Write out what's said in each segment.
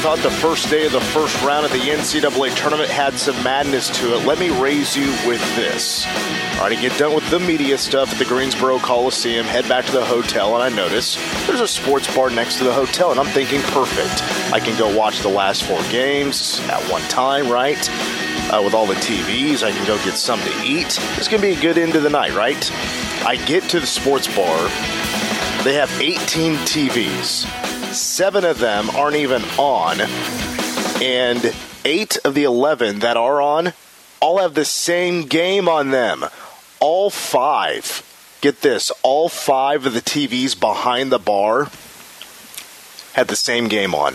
Thought the first day of the first round of the NCAA tournament had some madness to it, let me raise you with this. All right, get done with the media stuff at the Greensboro Coliseum, head back to the hotel, and I notice there's a sports bar next to the hotel, and I'm thinking, perfect. I can go watch the last four games at one time, right? Uh, with all the TVs, I can go get something to eat. It's going to be a good end of the night, right? I get to the sports bar. They have 18 TVs. Seven of them aren't even on. And eight of the 11 that are on all have the same game on them. All five, get this, all five of the TVs behind the bar had the same game on.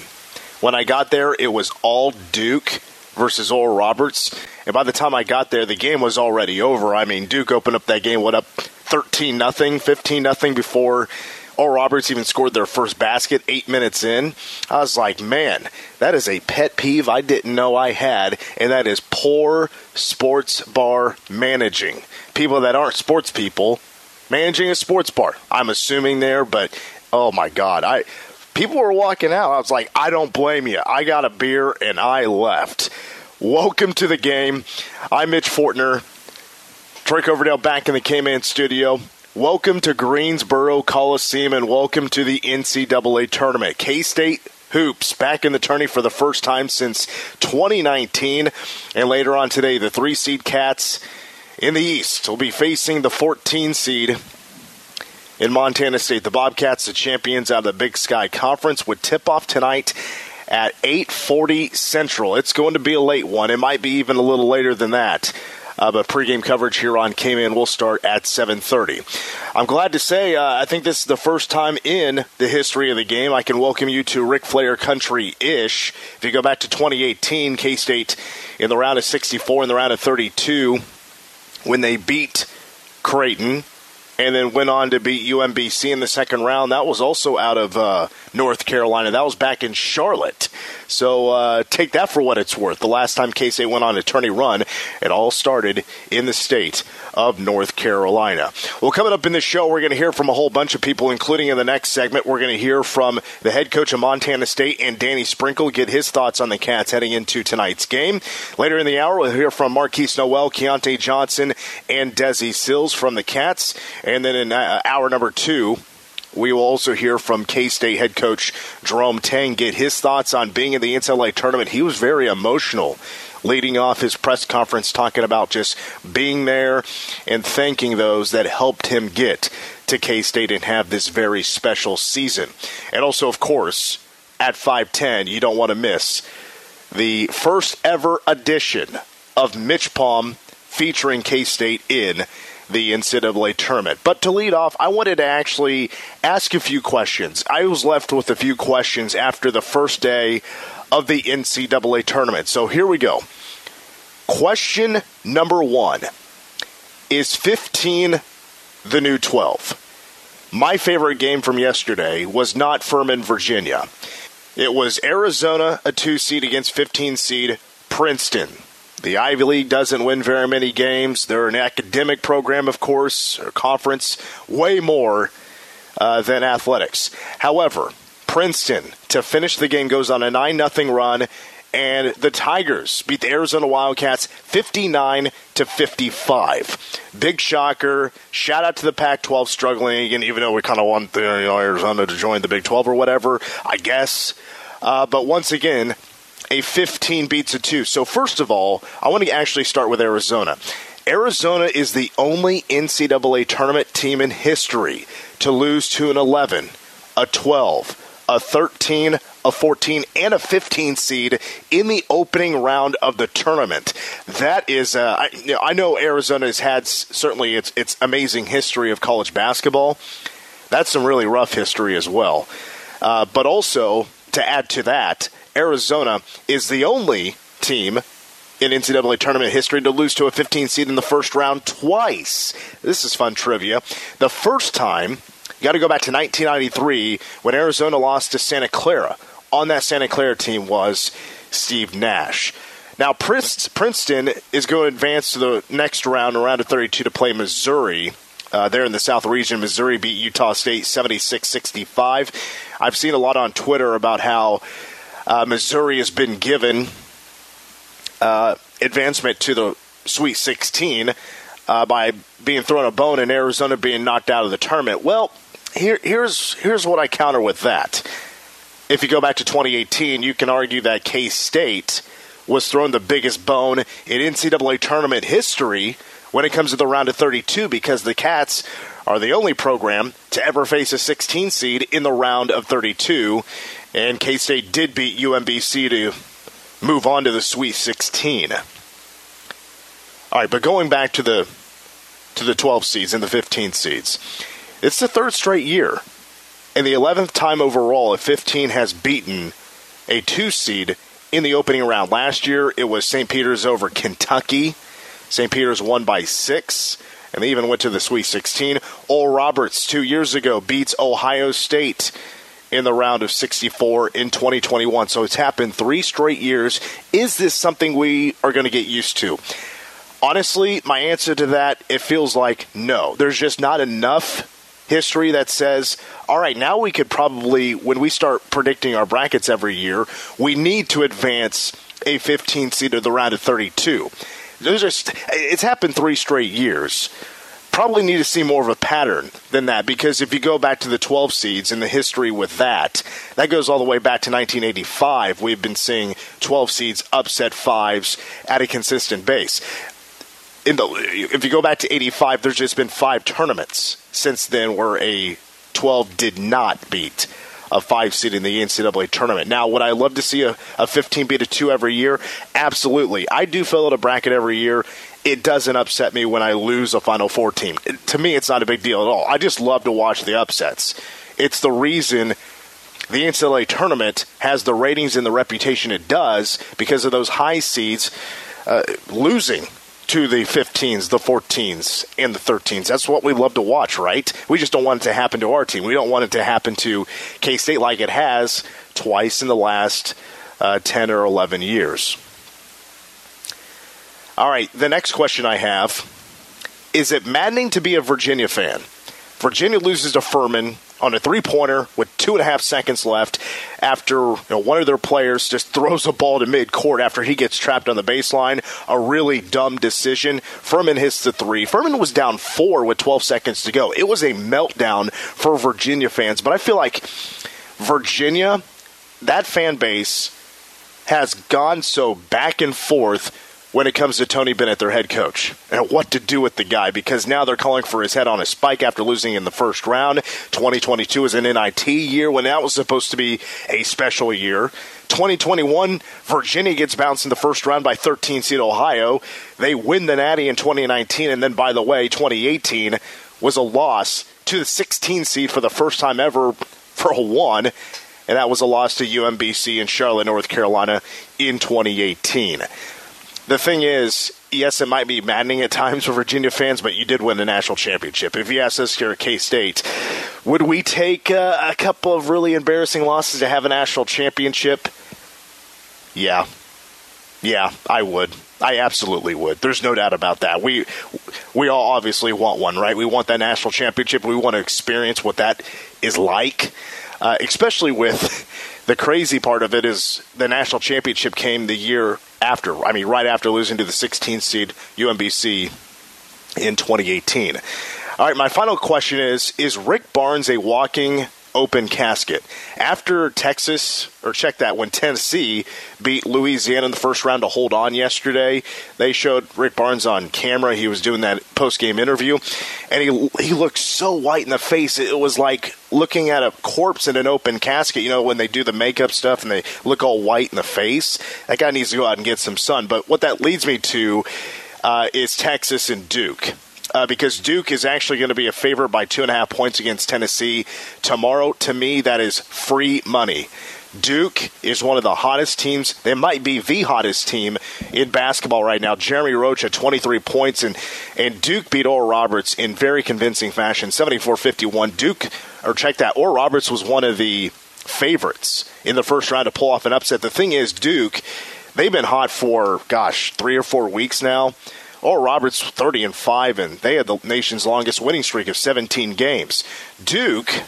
When I got there, it was all Duke versus Oral Roberts. And by the time I got there, the game was already over. I mean, Duke opened up that game, what up 13 nothing, 15 nothing before Oral Roberts even scored their first basket eight minutes in. I was like, man, that is a pet peeve I didn't know I had, and that is poor sports bar managing. People that aren't sports people managing a sports bar. I'm assuming there, but oh my God, I people were walking out. I was like, I don't blame you. I got a beer and I left. Welcome to the game. I'm Mitch Fortner. Troy Coverdale back in the KMAN studio. Welcome to Greensboro Coliseum and welcome to the NCAA tournament. K State Hoops back in the tourney for the first time since 2019. And later on today, the three seed Cats in the East will be facing the 14 seed in Montana State. The Bobcats, the champions out of the Big Sky Conference, would tip off tonight at 8:40 Central. It's going to be a late one. It might be even a little later than that. Uh, but pregame coverage here on KMAN will start at 7:30. I'm glad to say uh, I think this is the first time in the history of the game I can welcome you to Ric Flair Country-ish. If you go back to 2018, K-State in the round of 64 in the round of 32 when they beat Creighton and then went on to beat UMBC in the second round. That was also out of uh, North Carolina. That was back in Charlotte. So uh, take that for what it's worth. The last time K State went on a tourney run, it all started in the state of North Carolina. Well, coming up in the show, we're going to hear from a whole bunch of people, including in the next segment, we're going to hear from the head coach of Montana State and Danny Sprinkle, get his thoughts on the Cats heading into tonight's game. Later in the hour, we'll hear from Markquis Nowell, Keyontae Johnson, and Desi Sills from the Cats. And then in uh, hour number two, we will also hear from K State head coach Jerome Tang, get his thoughts on being in the NCAA tournament. He was very emotional leading off his press conference, talking about just being there and thanking those that helped him get to K State and have this very special season. And also, of course, at 5'10, you don't want to miss the first ever edition of Mitch Palm featuring K State in the NCAA tournament. But to lead off, I wanted to actually ask a few questions. I was left with a few questions after the first day of the NCAA tournament. So here we go. Question number one Is 15 the new 12? My favorite game from yesterday was not Furman, Virginia. It was Arizona, a two seed against 15 seed Princeton. The Ivy League doesn't win very many games. They're an academic program, of course, or conference, way more uh, than athletics. However, Princeton, to finish the game, goes on a 9 0 run, and the Tigers beat the Arizona Wildcats 59 to 55. Big shocker. Shout out to the Pac 12 struggling again, even though we kind of want the, you know, Arizona to join the Big 12 or whatever, I guess. Uh, but once again, a 15 beats a 2. So, first of all, I want to actually start with Arizona. Arizona is the only NCAA tournament team in history to lose to an 11, a 12, a 13, a 14, and a 15 seed in the opening round of the tournament. That is, uh, I, you know, I know Arizona has had certainly its, its amazing history of college basketball. That's some really rough history as well. Uh, but also, to add to that, Arizona is the only team in NCAA tournament history to lose to a 15 seed in the first round twice. This is fun trivia. The first time, you got to go back to 1993 when Arizona lost to Santa Clara. On that Santa Clara team was Steve Nash. Now, Princeton is going to advance to the next round, around of 32, to play Missouri. Uh, there in the South region, Missouri beat Utah State 76 65. I've seen a lot on Twitter about how uh, Missouri has been given uh, advancement to the Sweet 16 uh, by being thrown a bone and Arizona being knocked out of the tournament. Well, here, here's here's what I counter with that. If you go back to 2018, you can argue that K State was thrown the biggest bone in NCAA tournament history when it comes to the round of 32 because the Cats are the only program to ever face a 16 seed in the round of 32. And K State did beat UMBC to move on to the Sweet 16. All right, but going back to the to the 12 seeds and the 15 seeds, it's the third straight year, and the 11th time overall a 15 has beaten a two seed in the opening round. Last year it was St. Peter's over Kentucky. St. Peter's won by six, and they even went to the Sweet 16. Oral Roberts two years ago beats Ohio State in the round of 64 in 2021. So it's happened three straight years. Is this something we are going to get used to? Honestly, my answer to that, it feels like no. There's just not enough history that says, all right, now we could probably, when we start predicting our brackets every year, we need to advance a 15 seed to the round of 32. Those are, it's happened three straight years probably need to see more of a pattern than that because if you go back to the 12 seeds and the history with that, that goes all the way back to 1985. We've been seeing 12 seeds upset fives at a consistent base. In the, if you go back to 85, there's just been five tournaments since then where a 12 did not beat a five seed in the NCAA tournament. Now, would I love to see a, a 15 beat a two every year? Absolutely. I do fill out a bracket every year, it doesn't upset me when I lose a Final Four team. It, to me, it's not a big deal at all. I just love to watch the upsets. It's the reason the NCAA tournament has the ratings and the reputation it does because of those high seeds uh, losing to the 15s, the 14s, and the 13s. That's what we love to watch, right? We just don't want it to happen to our team. We don't want it to happen to K State like it has twice in the last uh, 10 or 11 years. All right, the next question I have is it maddening to be a Virginia fan? Virginia loses to Furman on a three pointer with two and a half seconds left after you know, one of their players just throws a ball to mid court after he gets trapped on the baseline. A really dumb decision. Furman hits the three. Furman was down four with 12 seconds to go. It was a meltdown for Virginia fans, but I feel like Virginia, that fan base, has gone so back and forth when it comes to Tony Bennett, their head coach, and what to do with the guy because now they're calling for his head on a spike after losing in the first round. 2022 is an NIT year when that was supposed to be a special year. 2021, Virginia gets bounced in the first round by 13 seed Ohio. They win the Natty in 2019, and then, by the way, 2018 was a loss to the 16 seed for the first time ever for a one, and that was a loss to UMBC in Charlotte, North Carolina in 2018 the thing is, yes, it might be maddening at times for Virginia fans, but you did win the national championship. If you ask us here at K State, would we take uh, a couple of really embarrassing losses to have a national championship? Yeah. Yeah, I would. I absolutely would. There's no doubt about that. We we all obviously want one, right? We want that national championship. We want to experience what that is like, uh, especially with the crazy part of it is the national championship came the year after. I mean, right after losing to the 16th seed UMBC in 2018. All right, my final question is Is Rick Barnes a walking open casket. After Texas, or check that, when Tennessee beat Louisiana in the first round to hold on yesterday, they showed Rick Barnes on camera. He was doing that post game interview, and he he looked so white in the face. It was like looking at a corpse in an open casket. You know, when they do the makeup stuff and they look all white in the face. That guy needs to go out and get some sun. But what that leads me to uh, is Texas and Duke uh, because Duke is actually going to be a favorite by two and a half points against Tennessee tomorrow. To me, that is free money. Duke is one of the hottest teams. They might be the hottest team in basketball right now. Jeremy Roach at 23 points, and, and Duke beat Oral Roberts in very convincing fashion, 74-51. Duke, or check that, Oral Roberts was one of the favorites in the first round to pull off an upset. The thing is, Duke, they've been hot for, gosh, three or four weeks now. Oral Roberts 30 and 5, and they had the nation's longest winning streak of 17 games. Duke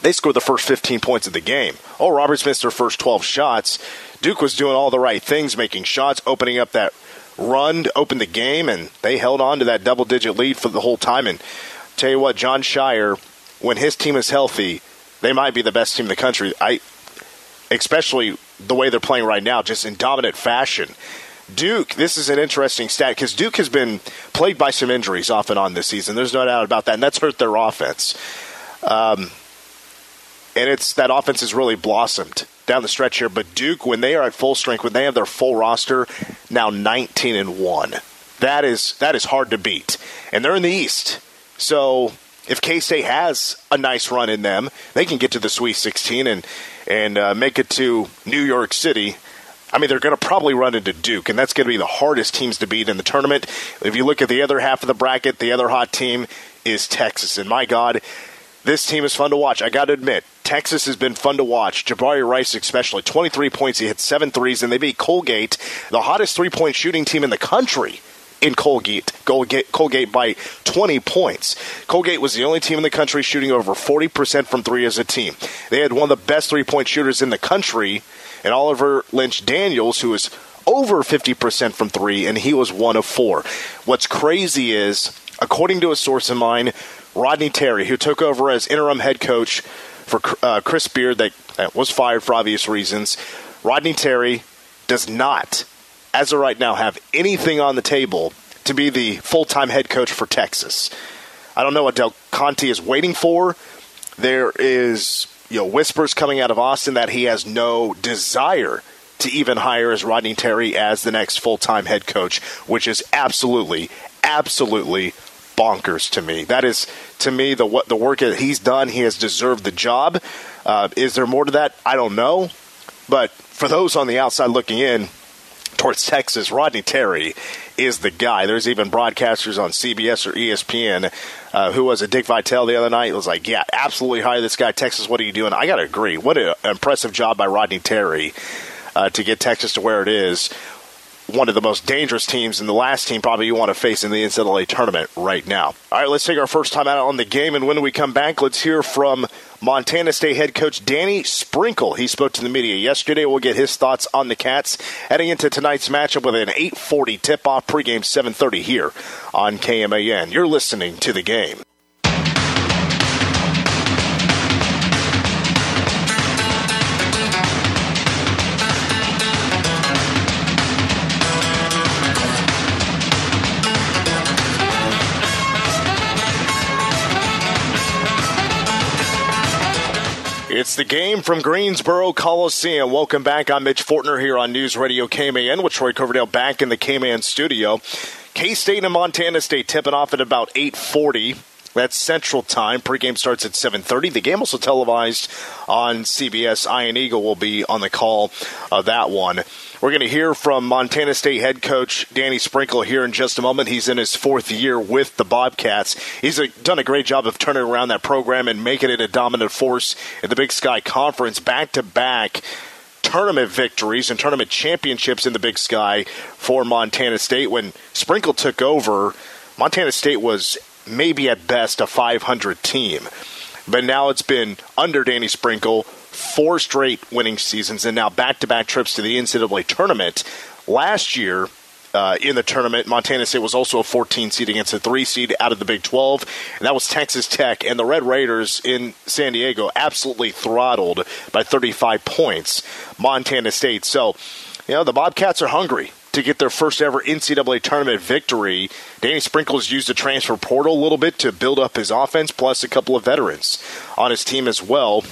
they scored the first 15 points of the game. Oh, Roberts missed their first 12 shots. Duke was doing all the right things, making shots, opening up that run to open the game, and they held on to that double digit lead for the whole time. And tell you what, Jon Scheyer, when his team is healthy, they might be the best team in the country. I, especially the way they're playing right now, just in dominant fashion. Duke, this is an interesting stat because Duke has been plagued by some injuries off and on this season. There's no doubt about that, and that's hurt their offense. Um, and it's that offense has really blossomed down the stretch here. But Duke, when they are at full strength, when they have their full roster, now 19 and one. That is that is hard to beat, and they're in the East. So if K State has a nice run in them, they can get to the Sweet 16 and and uh, make it to New York City. I mean, they're going to probably run into Duke, and that's going to be the hardest teams to beat in the tournament. If you look at the other half of the bracket, the other hot team is Texas, and my God, this team is fun to watch. I got to admit, Texas has been fun to watch. Jabari Rice, especially, 23 points. He hit seven threes, and they beat Colgate, the hottest three point shooting team in the country. In Colgate, Colgate, Colgate by 20 points. Colgate was the only team in the country shooting over 40% from three as a team. They had one of the best three point shooters in the country, and Oliver Lynch Daniels, who is over 50% from three, and he was one of four. What's crazy is, according to a source of mine, Rodney Terry, who took over as interim head coach for uh, Chris Beard, that, that was fired for obvious reasons. Rodney Terry does not, as of right now, have anything on the table to be the full time head coach for Texas. I don't know what Del Conte is waiting for. There is you know whispers coming out of Austin that he has no desire to even hire as Rodney Terry as the next full time head coach, which is absolutely, absolutely bonkers to me. That is to me the what the work that he's done. He has deserved the job. Uh, is there more to that? I don't know. But for those on the outside looking in towards Texas, Rodney Terry is the guy. There's even broadcasters on CBS or ESPN uh, who was a Dick Vitale the other night. Was like, yeah, absolutely hire this guy. Texas, what are you doing? I got to agree. What an impressive job by Rodney Terry uh, to get Texas to where it is one of the most dangerous teams and the last team probably you want to face in the NCAA tournament right now. All right, let's take our first time out on the game, and when we come back, let's hear from Montana State head coach Danny Sprinkle. He spoke to the media yesterday. We'll get his thoughts on the Cats heading into tonight's matchup with an 8:40 tip-off pregame 7:30 here on KMAN. You're listening to the game. It's the game from Greensboro Coliseum. Welcome back. I'm Mitch Fortner here on News Radio KMAN with Troy Coverdale back in the KMAN studio. K State and Montana State tipping off at about 840. That's Central Time. Pregame starts at 7:30. The game also televised on CBS. Ian Eagle will be on the call of that one. We're going to hear from Montana State head coach Danny Sprinkle here in just a moment. He's in his fourth year with the Bobcats. He's a, done a great job of turning around that program and making it a dominant force in the Big Sky Conference back to back tournament victories and tournament championships in the Big Sky for Montana State. When Sprinkle took over, Montana State was maybe at best a 500 team. But now it's been under Danny Sprinkle four straight winning seasons, and now back to back trips to the NCAA tournament. Last year, uh, in the tournament. Montana State was also a 14 seed against a three seed out of the Big 12, and that was Texas Tech. And the Red Raiders in San Diego absolutely throttled by 35 points Montana State. So, you know, the Bobcats are hungry to get their first ever NCAA tournament victory. Danny Sprinkles used the transfer portal a little bit to build up his offense, plus a couple of veterans on his team as well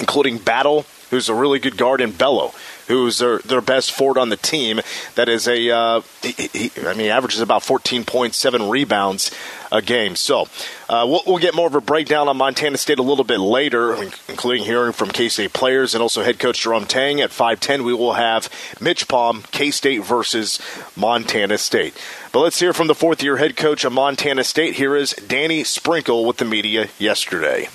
including Battle, who's a really good guard, and Belo, who's their, their best forward on the team. That is a, uh, he, he, I mean, averages about 14.7 rebounds a game. So uh, we'll, we'll, get more of a breakdown on Montana State a little bit later, including hearing from K State players and also head coach Jerome Tang at 5:10. We will have Mitch Palm, K State versus Montana State. But let's hear from the fourth-year head coach of Montana State. Here is Danny Sprinkle with the media yesterday.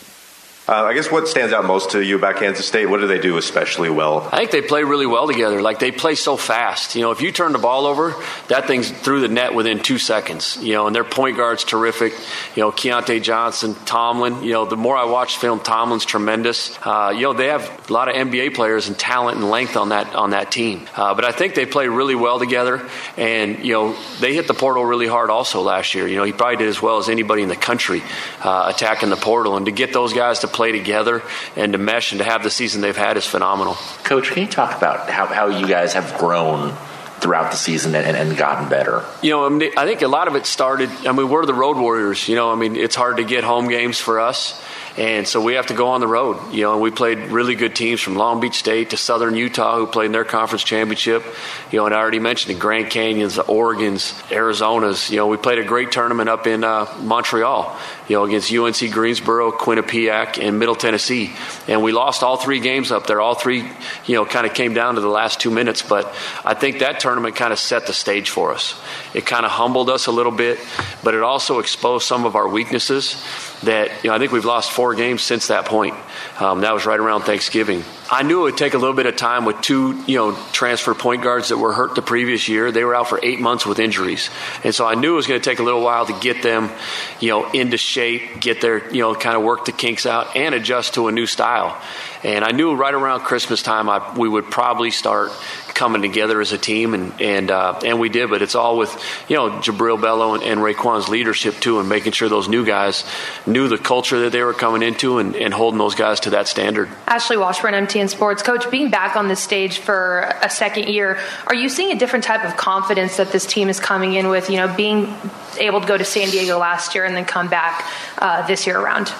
Uh, I guess what stands out most to you about Kansas State? What do they do especially well? I think they play really well together. Like they play so fast. You know, if you turn the ball over, that thing's through the net within two seconds. You know, and their point guard's terrific. You know, Keyontae Johnson, Tomlin. You know, the more I watch film, Tomlin's tremendous. Uh, you know, they have a lot of NBA players and talent and length on that on that team. Uh, but I think they play really well together. And you know, they hit the portal really hard also last year. You know, he probably did as well as anybody in the country uh, attacking the portal. And to get those guys to play together and to mesh and to have the season they've had is phenomenal. Coach, can you talk about how, how you guys have grown throughout the season and, and, gotten better? You know, I, mean, I think a lot of it started. I mean, we're the road warriors. You know, I mean, it's hard to get home games for us. And so we have to go on the road. You know, and we played really good teams from Long Beach State to Southern Utah who played in their conference championship. You know, and I already mentioned the Grand Canyons, the Oregons, Arizonas. You know, we played a great tournament up in uh, Montreal, you know, against UNC Greensboro, Quinnipiac, and Middle Tennessee. And we lost all three games up there. All three, you know, kind of came down to the last two minutes. But I think that tournament kind of set the stage for us. It kind of humbled us a little bit, but it also exposed some of our weaknesses that, you know, I think we've lost four games since that point. Um, that was right around Thanksgiving. I knew it would take a little bit of time with two, you know, transfer point guards that were hurt the previous year. They were out for eight months with injuries, and so I knew it was going to take a little while to get them, you know, into shape, get their, you know, kind of work the kinks out, and adjust to a new style. And I knew right around Christmas time I, we would probably start coming together as a team, and and uh, and we did. But it's all with you know Jubrile Belo and, and RaeQuan's leadership too, and making sure those new guys knew the culture that they were coming into, and, and holding those guys to that standard. Ashley Washburn, MTN Sports coach, being back on the stage for a second year, are you seeing a different type of confidence that this team is coming in with? You know, being able to go to San Diego last year and then come back uh, this year around.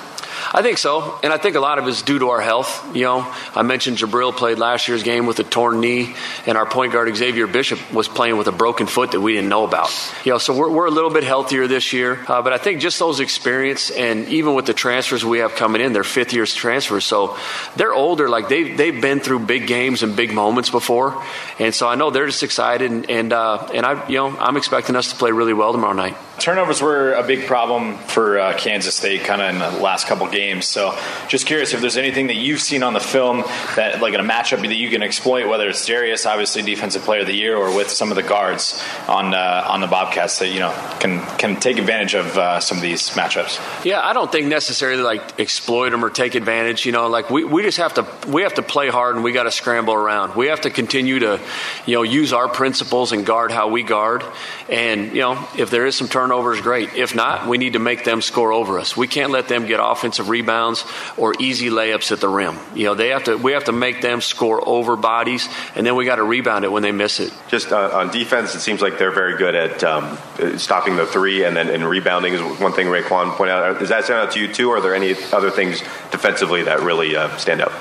I think so, and I think a lot of it is due to our health. You know, I mentioned Jubrile played last year's game with a torn knee, and our point guard Xavier Bishop was playing with a broken foot that we didn't know about. You know, so we're, we're a little bit healthier this year, uh, but I think just those experience, and even with the transfers we have coming in, they're fifth year transfers, so they're older. Like they they've been through big games and big moments before, and so I know they're just excited, and and, uh, and I you know I'm expecting us to play really well tomorrow night. Turnovers were a big problem for uh, Kansas State kind of in the last couple games. So, just curious if there's anything that you've seen on the film that, like in a matchup, that you can exploit, whether it's Darius, obviously Defensive Player of the Year, or with some of the guards on uh, on the Bobcats that you know can can take advantage of uh, some of these matchups. Yeah, I don't think necessarily like exploit them or take advantage. You know, like we, we just have to we have to play hard and we got to scramble around. We have to continue to you know use our principles and guard how we guard. And you know, if there is some turnovers, great. If not, we need to make them score over us. We can't let them get offensive rebounds or easy layups at the rim. You know, they have to. We have to make them score over bodies, and then we got to rebound it when they miss it. Just uh, on defense, it seems like they're very good at um, stopping the three, and then and rebounding is one thing RaeQuan pointed out. Does that stand out to you too? Or are there any other things defensively that really uh, stand out?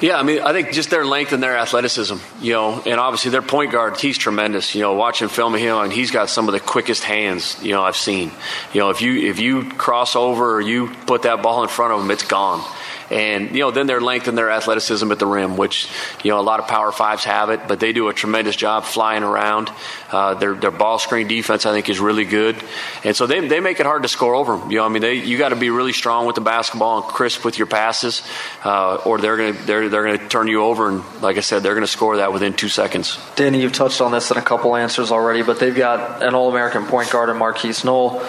Yeah, I mean, I think just their length and their athleticism, you know, and obviously their point guard, he's tremendous. You know, watching film of him, and he's got some of the quickest hands, you know, I've seen. You know, if you if you cross over or you put that ball in front of him, it's gone and you know then their length and their athleticism at the rim, which you know a lot of Power Fives have it, but they do a tremendous job flying around. Uh, their their ball screen defense, I think, is really good, and so they, they make it hard to score over them. You know, I mean, they you got to be really strong with the basketball and crisp with your passes, uh, or they're gonna they're they're gonna turn you over, and like I said, they're gonna score that within two seconds. Danny, you've touched on this in a couple answers already, but they've got an All American point guard in Markquis Nowell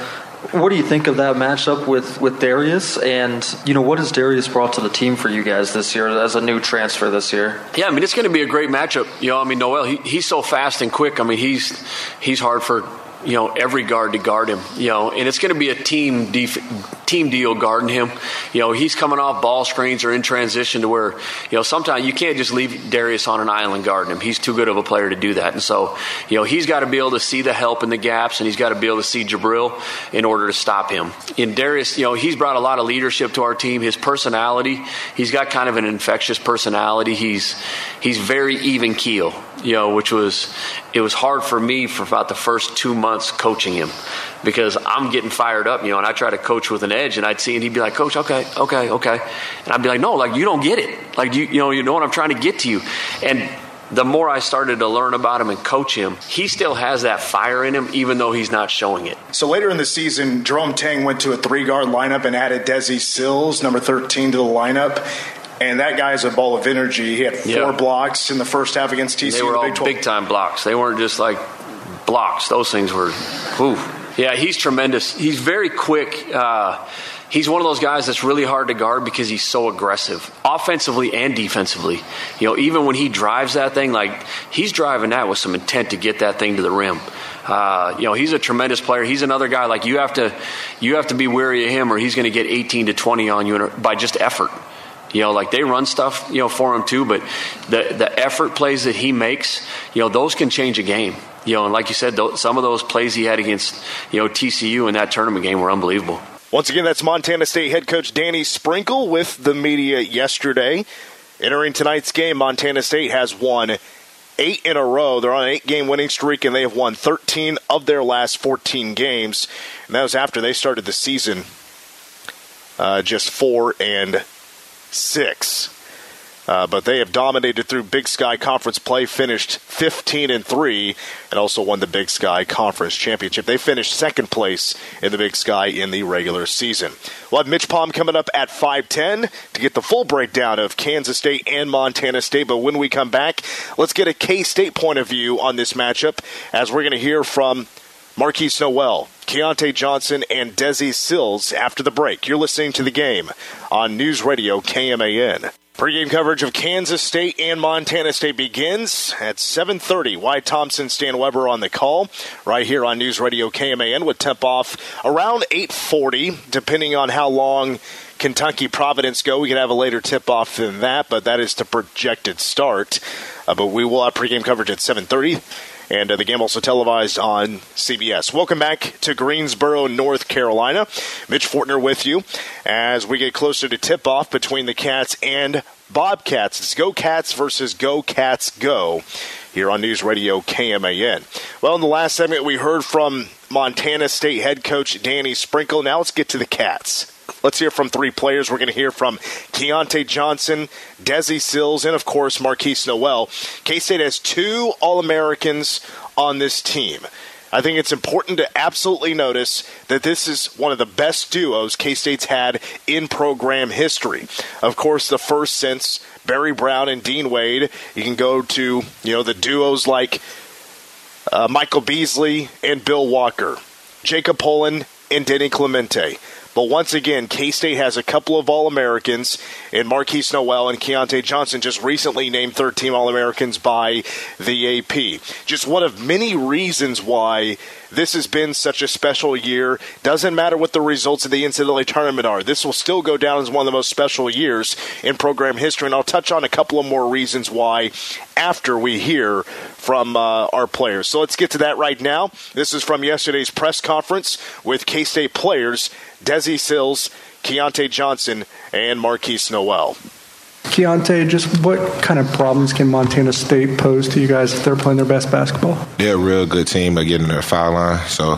what do you think of that matchup with, with Darius? And, you know, what has Darius brought to the team for you guys this year as a new transfer this year? Yeah, I mean, it's going to be a great matchup. You know, I mean, Nowell, he, he's so fast and quick. I mean, he's he's hard for you know, every guard to guard him, you know, and it's going to be a team def- team deal guarding him. You know, he's coming off ball screens or in transition to where, you know, sometimes you can't just leave Darius on an island guarding him. He's too good of a player to do that. And so, you know, he's got to be able to see the help in the gaps and he's got to be able to see Jubrile in order to stop him. And Darius, you know, he's brought a lot of leadership to our team. His personality, he's got kind of an infectious personality. He's he's very even keel, you know, which was it was hard for me for about the first two months coaching him because I'm getting fired up, you know, and I try to coach with an edge and I'd see and he'd be like, Coach, okay, okay, okay. And I'd be like, No, like you don't get it. Like you you know, you know what I'm trying to get to you. And the more I started to learn about him and coach him, he still has that fire in him, even though he's not showing it. So later in the season, Jerome Tang went to a three guard lineup and added Desi Sills, number 13, to the lineup. And that guy's a ball of energy. He had four Yeah. blocks in the first half against TCU. They were the all big time blocks. They weren't just like blocks. Those things were, whew. Yeah, he's tremendous. He's very quick. Uh, he's one of those guys that's really hard to guard because he's so aggressive, offensively and defensively. You know, even when he drives that thing, like he's driving that with some intent to get that thing to the rim. Uh, you know, he's a tremendous player. He's another guy like you have to, you have to be wary of him, or he's going to get 18 to 20 on you by just effort. You know, like they run stuff, you know, for him too, but the the effort plays that he makes, you know, those can change a game. You know, and like you said, some of those plays he had against, you know, TCU in that tournament game were unbelievable. Once again, that's Montana State head coach Danny Sprinkle with the media yesterday. Entering tonight's game, Montana State has won eight in a row. They're on an eight game winning streak, and they have won 13 of their last 14 games. And that was after they started the season uh, just four and six. Uh, but they have dominated through Big Sky Conference play, finished 15 and 3, and also won the Big Sky Conference Championship. They finished second place in the Big Sky in the regular season. We'll have Mitch Palm coming up at 510 to get the full breakdown of Kansas State and Montana State. But when we come back, let's get a K State point of view on this matchup as we're going to hear from Markquis Nowell, Keyontae Johnson, and Desi Sills after the break. You're listening to the game on News Radio KMAN. Pre-game coverage of Kansas State and Montana State begins at 7:30. Wyatt Thompson, Stan Weber on the call, right here on News Radio KMAN with temp off around 8:40, depending on how long Kentucky Providence go. We could have a later tip off than that, but that is the projected start. Uh, but we will have pregame coverage at 7:30. And uh, the game also televised on CBS. Welcome back to Greensboro, North Carolina. Mitch Fortner with you as we get closer to tip off between the Cats and Bobcats. It's Go Cats versus Go Cats Go here on News Radio KMAN. Well, in the last segment, we heard from Montana State head coach Danny Sprinkle. Now let's get to the Cats. Let's hear from three players. We're going to hear from Keyontae Johnson, Desi Sills, and of course Markquis Nowell. K State has two All Americans on this team. I think it's important to absolutely notice that this is one of the best duos K State's had in program history. Of course, the first since Barry Brown and Dean Wade. You can go to you know the duos like uh, Michael Beasley and Bill Walker, Jacob Pullen and Denny Clemente. But once again, K State has a couple of All Americans in Markquis Nowell and Keyontae Johnson, just recently named third team All Americans by the AP. Just one of many reasons why this has been such a special year. Doesn't matter what the results of the NCAA tournament are, this will still go down as one of the most special years in program history. And I'll touch on a couple of more reasons why after we hear from uh, our players. So let's get to that right now. This is from yesterday's press conference with K State players Desi Sills, Keyontae Johnson, and Markquis Nowell. Keyontae, just what kind of problems can Montana State pose to you guys if they're playing their best basketball? They're a real good team. They getting their foul line, so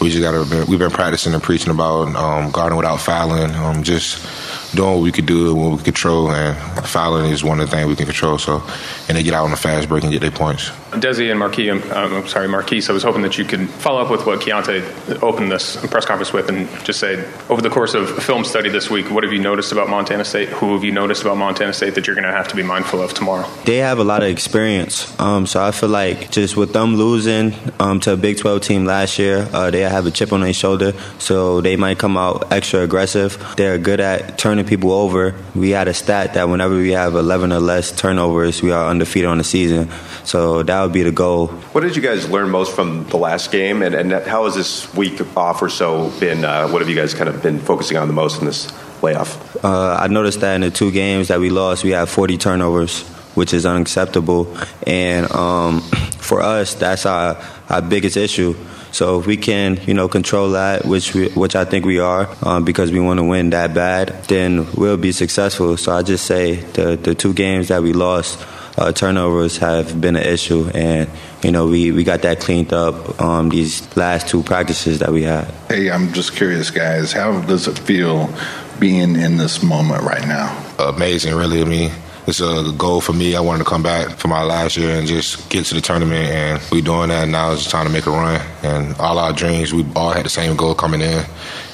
we just got to. We've been practicing and preaching about um, guarding without fouling, um, just doing what we could do and what we control, and fouling is one of the things we can control. So, and they get out on the fast break and get their points. Desi and Markquis, um, I'm sorry, Markquis, I was hoping that you could follow up with what Keyontae opened this press conference with and just say, over the course of film study this week, what have you noticed about Montana State? Who have you noticed about Montana State that you're going to have to be mindful of tomorrow? They have a lot of experience, um, so I feel like just with them losing um, to a Big 12 team last year, uh, they have a chip on their shoulder, so they might come out extra aggressive. They're good at turning people over. We had a stat that whenever we have 11 or less turnovers, we are undefeated on the season. So that that would be the goal. What did you guys learn most from the last game, and, and how has this week off or so been? Uh, what have you guys kind of been focusing on the most in this layoff? Uh, I noticed that in the two games that we lost, we had 40 turnovers, which is unacceptable. And um, for us, that's our, our biggest issue. So if we can, you know, control that, which we, which I think we are, um, because we want to win that bad, then we'll be successful. So I just say the the two games that we lost, uh, turnovers have been an issue, and you know we, we got that cleaned up um, these last two practices that we had. Hey, I'm just curious, guys. How does it feel being in this moment right now? Amazing, really. I mean it's a goal for me. I wanted to come back for my last year and just get to the tournament, and we're doing that now. It's time to make a run, and all our dreams, we all had the same goal coming in.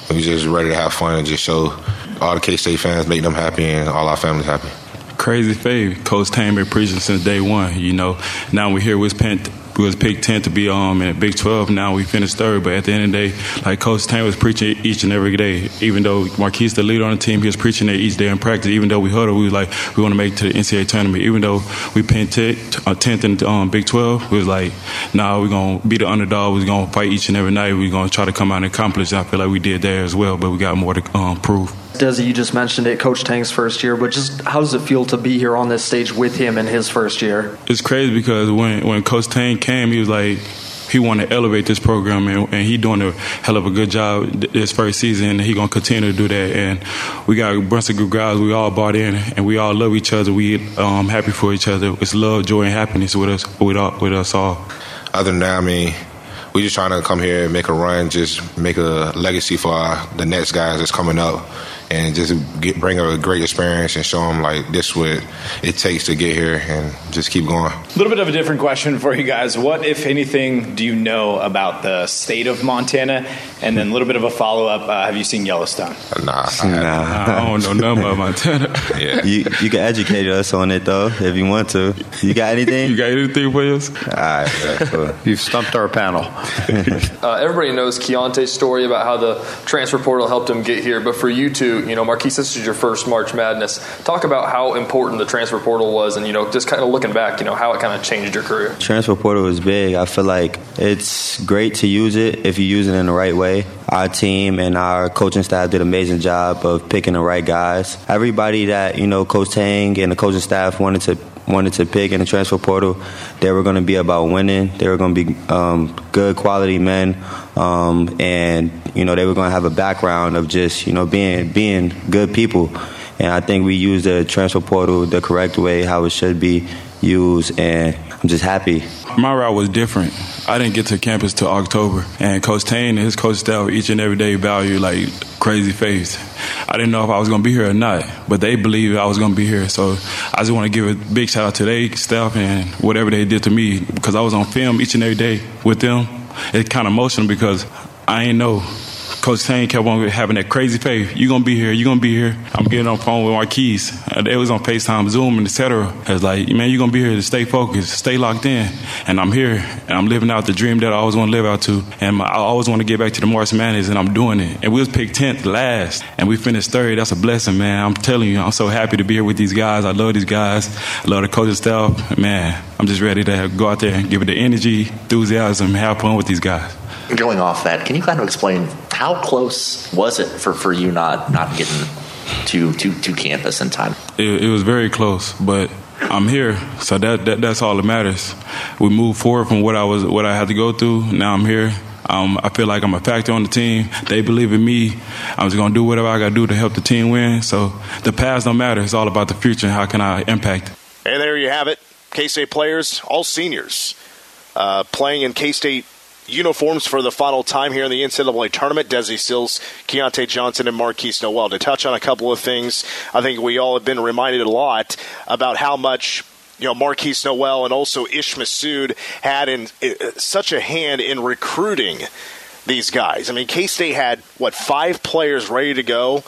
We just ready to have fun and just show all the K State fans, make them happy, and all our families happy. Crazy fave. Coach Tang been preaching since day one. You know, now we're here with Penn we was picked 10 to be um in Big 12. Now we finished third, but at the end of the day, like Coach Tang was preaching each and every day. Even though Markquis, the leader on the team, he was preaching it each day in practice. Even though we huddled, we was like, we want to make it to the NCAA tournament. Even though we picked 10th uh, in um, Big 12, we was like, nah, we're gonna be the underdog. We're gonna fight each and every night. We're gonna try to come out and accomplish. And I feel like we did there as well, but we got more to um, prove. Desi, you just mentioned it, Coach Tang's first year, but just how does it feel to be here on this stage with him in his first year? It's crazy because when, when Coach Tang came, he was like, he wanted to elevate this program, and, and he doing a hell of a good job this first season. And he gonna continue to do that. And we got a bunch of good guys. We all bought in, and we all love each other. We um happy for each other. It's love, joy, and happiness with us with all, with us all. Other than that, I mean, we just trying to come here and make a run, just make a legacy for our, the next guys that's coming up and just get, bring a great experience and show them like this what it takes to get here and just keep going. A little bit of a different question for you guys. What, if anything, do you know about the state of Montana? And then a little bit of a follow up. Uh, have you seen Yellowstone? Nah, I, nah. I don't know nothing about Montana. yeah. You you can educate us on it though if you want to. You got anything? you got anything for us? All right, cool. You've stumped our panel. uh, everybody knows Keyontae's story about how the transfer portal helped him get here, but for you two you know, Markquis, this is your first March Madness. Talk about how important the transfer portal was, and you know, just kind of looking back, you know, how it kind of changed your career. Transfer portal was big. I feel like it's great to use it if you use it in the right way. Our team and our coaching staff did an amazing job of picking the right guys. Everybody that you know, Coach Tang and the coaching staff wanted to wanted to pick in the transfer portal, they were going to be about winning. They were going to be um, good quality men, um, and you know they were going to have a background of just you know being being good people. And I think we used the transfer portal the correct way, how it should be used, and I'm just happy. My route was different. I didn't get to campus till October, and Coach Tang and his coach staff each and every day value like crazy faith. I didn't know if I was going to be here or not, but they believed I was going to be here. So I just want to give a big shout out to their staff and whatever they did to me because I was on film each and every day with them. It's kind of emotional because I ain't know Coach Tang kept on having that crazy faith. You're going to be here. You're going to be here. I'm getting on phone with my Markquis. It was on FaceTime, Zoom, and etc. It's like, man, you're going to be here to stay focused, stay locked in. And I'm here, and I'm living out the dream that I always want to live out to. And I always want to get back to the March Madness, and I'm doing it. And we was picked 10th last, and we finished third. That's a blessing, man. I'm telling you, I'm so happy to be here with these guys. I love these guys. I love the coaching staff. Man, I'm just ready to go out there and give it the energy, enthusiasm, have fun with these guys going off that, can you kind of explain how close was it for, for you not not getting to to, to campus in time? It, it was very close, but I'm here, so that, that that's all that matters. We moved forward from what I was what I had to go through. Now I'm here. Um, I feel like I'm a factor on the team. They believe in me. I'm just gonna do whatever I gotta do to help the team win. So the past don't matter. It's all about the future and how can I impact. And there you have it. K State players, all seniors, uh, playing in K State uniforms for the final time here in the NCAA tournament. Desi Sills, Keyontae Johnson, and Markquis Nowell. To touch on a couple of things, I think we all have been reminded a lot about how much you know Markquis Nowell and also Ish Massoud had in uh, such a hand in recruiting these guys. I mean, K State had what five players ready to go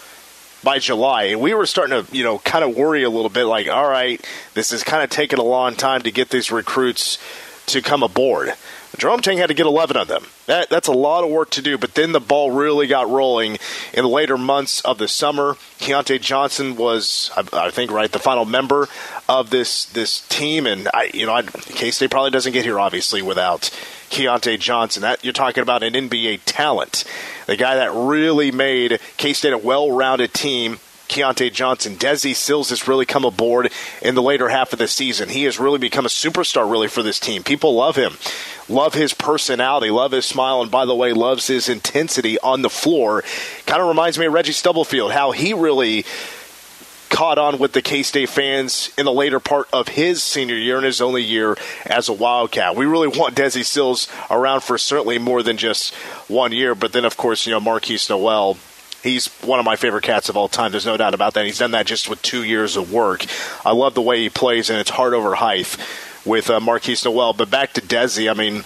by July, and we were starting to you know kind of worry a little bit, like, all right, this is kind of taking a long time to get these recruits to come aboard. Jerome Tang had to get 11 of them. That, that's a lot of work to do, but then the ball really got rolling in the later months of the summer. Keyontae Johnson was, I, I think, right, the final member of this this team, and I, you know, K State probably doesn't get here obviously without Keyontae Johnson. That you're talking about an NBA talent, the guy that really made K State a well-rounded team Keyontae Johnson. Desi Sills has really come aboard in the later half of the season. He has really become a superstar, really, for this team. People love him, love his personality, love his smile, and by the way, loves his intensity on the floor. Kind of reminds me of Reggie Stubblefield, how he really caught on with the K State fans in the later part of his senior year and his only year as a Wildcat. We really want Desi Sills around for certainly more than just one year, but then, of course, you know, Markquis Nowell He's one of my favorite cats of all time. There's no doubt about that. He's done that just with two years of work. I love the way he plays, and it's hard over height with uh, Markquis Nowell. But back to Desi, I mean,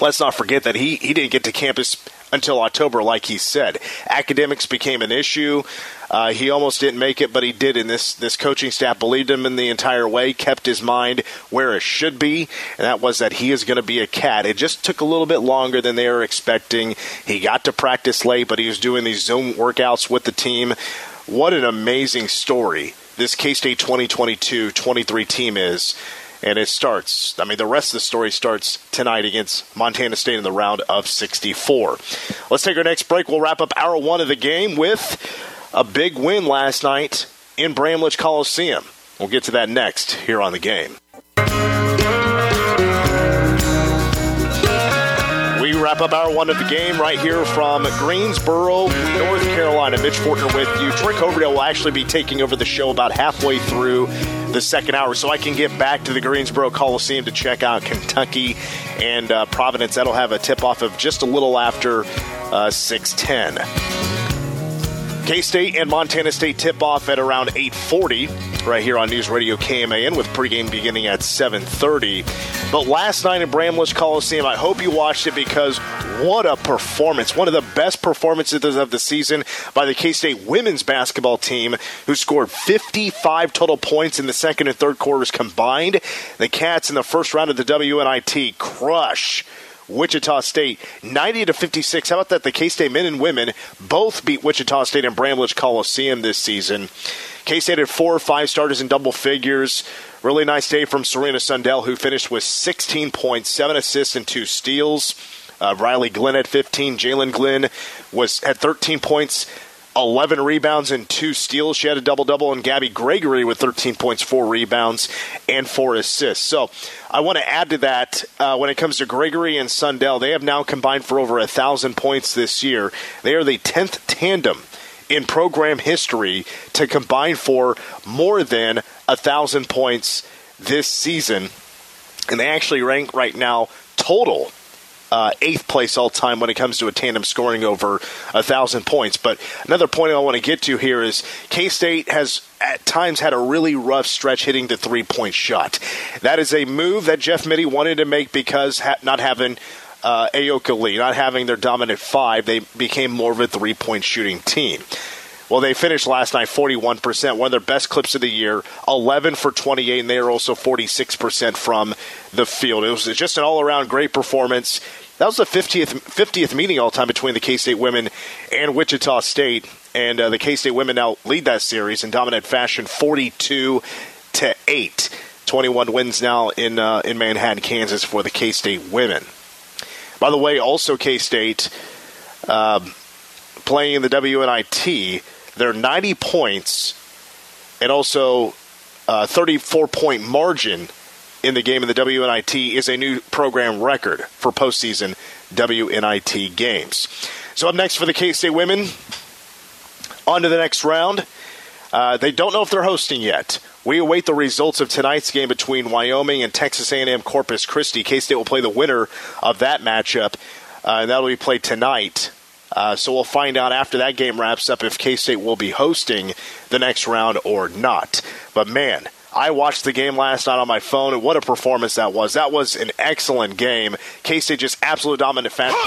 let's not forget that he, he didn't get to campus until October, like he said. Academics became an issue. Uh, he almost didn't make it, but he did. And this this coaching staff believed him in the entire way, kept his mind where it should be, and that was that he is going to be a cat. It just took a little bit longer than they were expecting. He got to practice late, but he was doing these Zoom workouts with the team. What an amazing story this K State 2022 23 team is. And it starts, I mean, the rest of the story starts tonight against Montana State in the round of 64. Let's take our next break. We'll wrap up hour one of the game with a big win last night in Bramlage Coliseum. We'll get to that next here on the game. We wrap up our one of the game right here from Greensboro, North Carolina. Mitch Fortner with you. Troy Coverdale will actually be taking over the show about halfway through the second hour, so I can get back to the Greensboro Coliseum to check out Kentucky and uh, Providence. That'll have a tip off of just a little after uh, 610. K State and Montana State tip off at around 8:40 right here on News Radio KMAN with pregame beginning at 7:30. But last night in Bramlage Coliseum, I hope you watched it because what a performance! One of the best performances of the season by the K State women's basketball team, who scored 55 total points in the second and third quarters combined. The Cats in the first round of the WNIT crush Wichita State 90 to 56. How about that? The K State men and women both beat Wichita State and Bramlage Coliseum this season. K State had four or five starters in double figures. Really nice day from Serena Sundell, who finished with 16 points, seven assists, and two steals. Uh, Brylee Glenn had 15. Jaelyn Glenn was had 13 points, 11 rebounds and two steals. She had a double double, and Gabby Gregory with 13 points, four rebounds, and four assists. So I want to add to that uh, when it comes to Gregory and Sundell, they have now combined for over a thousand points this year. They are the 10th tandem in program history to combine for more than a thousand points this season. And they actually rank right now total uh, eighth place all time when it comes to a tandem scoring over a thousand points. But another point I want to get to here is K State has at times had a really rough stretch hitting the three point shot. That is a move that Jeff Mittie wanted to make because ha- not having uh, Ayoka Lee, not having their dominant five, they became more of a three point shooting team. Well, they finished last night 41%, one of their best clips of the year, 11 for 28, and they are also 46% from the field. It was just an all around great performance. That was the 50th 50th meeting all time between the K State women and Wichita State, and uh, the K State women now lead that series in dominant fashion, 42 to eight. 21 wins now in uh, in Manhattan, Kansas for the K State women. By the way, also K State uh, playing in the WNIT their 90 points and also uh, 34 point margin in the game in the WNIT is a new program record for postseason WNIT games. So, up next for the K State women, on to the next round. Uh, they don't know if they're hosting yet. We await the results of tonight's game between Wyoming and Texas A&M Corpus Christi. K State will play the winner of that matchup, uh, and that'll be played tonight uh, so we'll find out after that game wraps up if K State will be hosting the next round or not. But man, I watched the game last night on my phone, and what a performance that was. That was an excellent game. K State just absolute dominant fashion.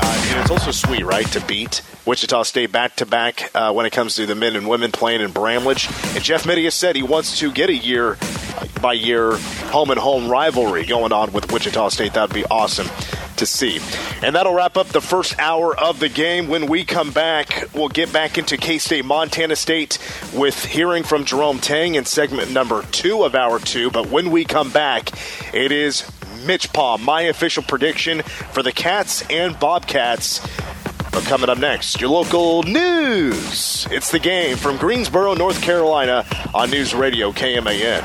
Uh, and it's also sweet, right, to beat Wichita State back to back when it comes to the men and women playing in Bramlage. And Jeff Mittie said he wants to get a year by year home and home rivalry going on with Wichita State. That would be awesome to see. And that'll wrap up the first hour of the game. When we come back, we'll get back into K State, Montana State with hearing from Jerome Tang in segment number two of hour two. But when we come back, it is Mitch Palm, my official prediction for the Cats and Bobcats. But coming up next, your local news. It's the game from Greensboro, North Carolina on News Radio KMAN.